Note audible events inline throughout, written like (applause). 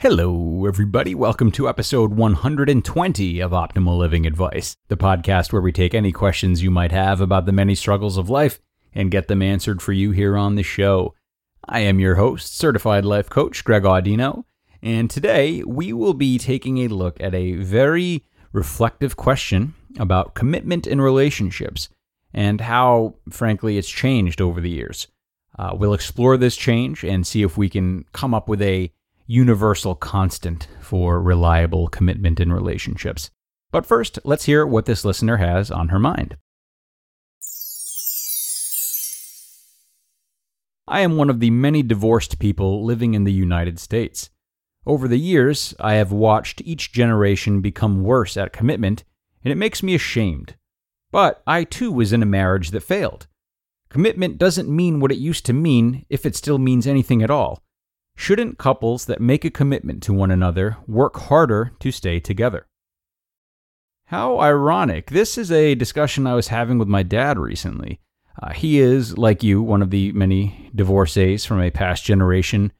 Hello, everybody. Welcome to episode 120 of Optimal Living Advice, the podcast where we take any questions you might have about the many struggles of life and get them answered for you here on the show. I am your host, certified life coach Greg Audino, and today we will be taking a look at a very reflective question about commitment in relationships and how, frankly, it's changed over the years. Uh, we'll explore this change and see if we can come up with a universal constant for reliable commitment in relationships. But first, let's hear what this listener has on her mind. I am one of the many divorced people living in the United States. Over the years, I have watched each generation become worse at commitment, and it makes me ashamed. But I too was in a marriage that failed. Commitment doesn't mean what it used to mean if it still means anything at all. Shouldn't couples that make a commitment to one another work harder to stay together? How ironic. This is a discussion I was having with my dad recently. Uh, he is, like you, one of the many divorcees from a past generation,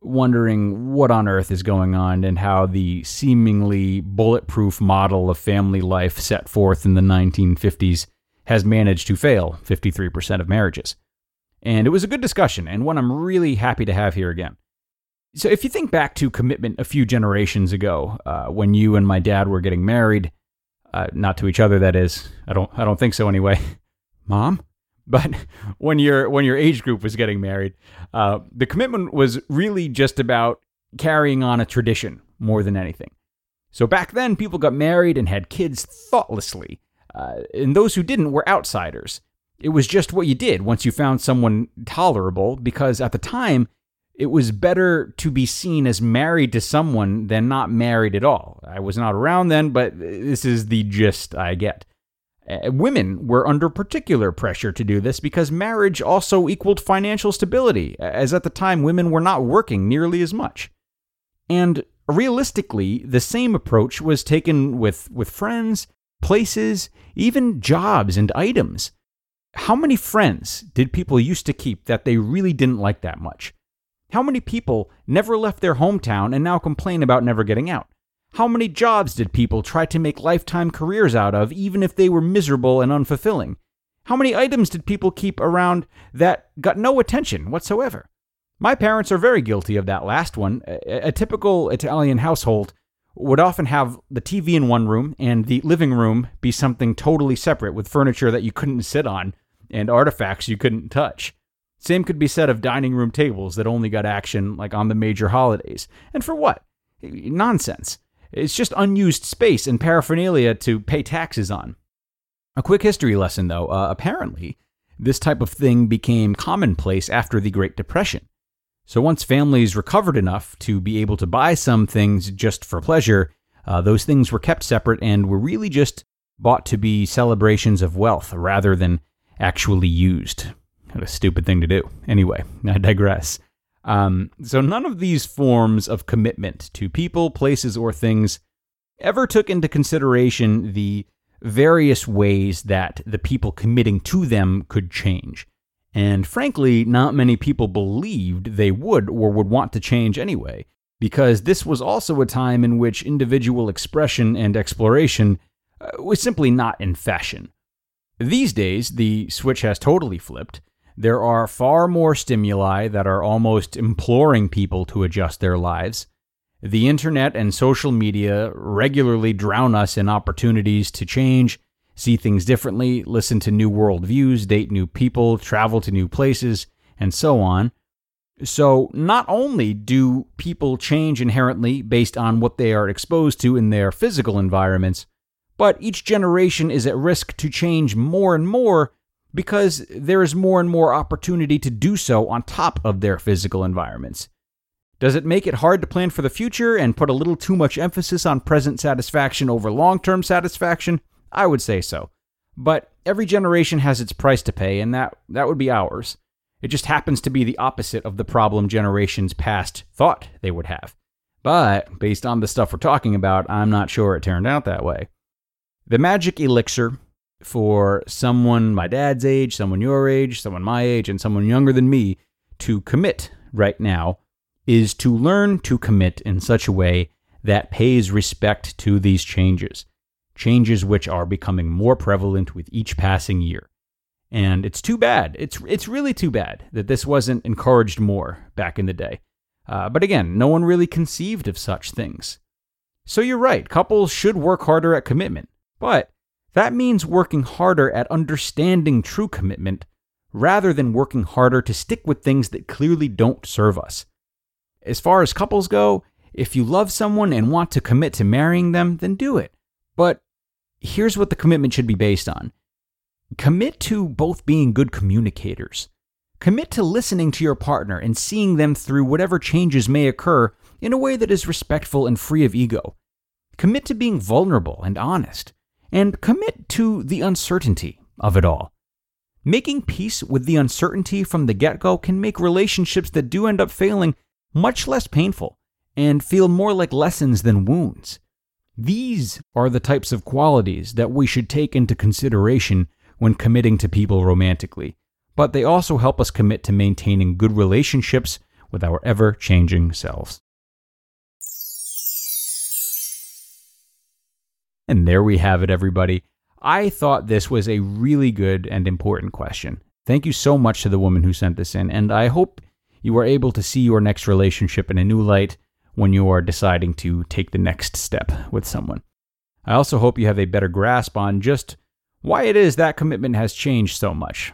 wondering what on earth is going on and how the seemingly bulletproof model of family life set forth in the 1950s has managed to fail 53% of marriages. And it was a good discussion, and one I'm really happy to have here again. So, if you think back to commitment a few generations ago, uh, when you and my dad were getting married, uh, not to each other, that is. I don't. I don't think so anyway. (laughs) Mom, but (laughs) when your when your age group was getting married, uh, the commitment was really just about carrying on a tradition more than anything. So back then, people got married and had kids thoughtlessly, uh, and those who didn't were outsiders. It was just what you did once you found someone tolerable, because at the time it was better to be seen as married to someone than not married at all. I was not around then, but this is the gist I get. Uh, women were under particular pressure to do this because marriage also equaled financial stability, as at the time women were not working nearly as much. And realistically, the same approach was taken with, with friends, places, even jobs and items. How many friends did people used to keep that they really didn't like that much? How many people never left their hometown and now complain about never getting out? How many jobs did people try to make lifetime careers out of, even if they were miserable and unfulfilling? How many items did people keep around that got no attention whatsoever? My parents are very guilty of that last one. A, a, typical Italian household would often have the TV in one room and the living room be something totally separate with furniture that you couldn't sit on and artifacts you couldn't touch. Same could be said of dining room tables that only got action like on the major holidays. And for what? Nonsense. It's just unused space and paraphernalia to pay taxes on. A quick history lesson, though. Uh, apparently, this type of thing became commonplace after the Great Depression. So once families recovered enough to be able to buy some things just for pleasure, uh, those things were kept separate and were really just bought to be celebrations of wealth rather than actually used. What a stupid thing to do. Anyway, I digress. Um, so, none of these forms of commitment to people, places, or things ever took into consideration the various ways that the people committing to them could change. And frankly, not many people believed they would or would want to change anyway, because this was also a time in which individual expression and exploration uh, was simply not in fashion. These days, the switch has totally flipped, there are far more stimuli that are almost imploring people to adjust their lives. The internet and social media regularly drown us in opportunities to change, see things differently, listen to new worldviews, date new people, travel to new places, and so on. So, not only do people change inherently based on what they are exposed to in their physical environments, but each generation is at risk to change more and more because there is more and more opportunity to do so on top of their physical environments. Does it make it hard to plan for the future and put a little too much emphasis on present satisfaction over long term satisfaction? I would say so. But every generation has its price to pay, and that, that would be ours. It just happens to be the opposite of the problem generations past thought they would have. But based on the stuff we're talking about, I'm not sure it turned out that way. The magic elixir for someone my dad's age, someone your age, someone my age, and someone younger than me to commit right now is to learn to commit in such a way that pays respect to these changes, changes which are becoming more prevalent with each passing year. And it's too bad. It's it's really too bad that this wasn't encouraged more back in the day. Uh, but again, no one really conceived of such things. So you're right, couples should work harder at commitment. But that means working harder at understanding true commitment rather than working harder to stick with things that clearly don't serve us. As far as couples go, if you love someone and want to commit to marrying them, then do it. But here's what the commitment should be based on commit to both being good communicators. Commit to listening to your partner and seeing them through whatever changes may occur in a way that is respectful and free of ego. Commit to being vulnerable and honest, and commit to the uncertainty of it all. Making peace with the uncertainty from the get go can make relationships that do end up failing much less painful and feel more like lessons than wounds. These are the types of qualities that we should take into consideration when committing to people romantically, but they also help us commit to maintaining good relationships with our ever changing selves. And there we have it, everybody. I thought this was a really good and important question. Thank you so much to the woman who sent this in, and I hope you are able to see your next relationship in a new light when you are deciding to take the next step with someone. I also hope you have a better grasp on just why it is that commitment has changed so much.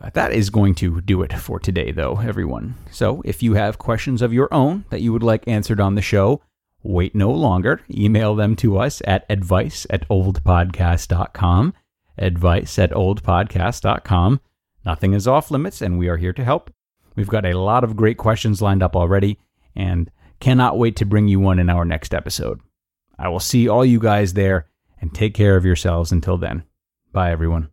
Uh, that is going to do it for today, though, everyone. So if you have questions of your own that you would like answered on the show, wait no longer. Email them to us at advice at oldpodcast.com. Advice at oldpodcast.com. Nothing is off limits, and we are here to help. We've got a lot of great questions lined up already, and Cannot wait to bring you one in our next episode. I will see all you guys there and take care of yourselves until then. Bye, everyone.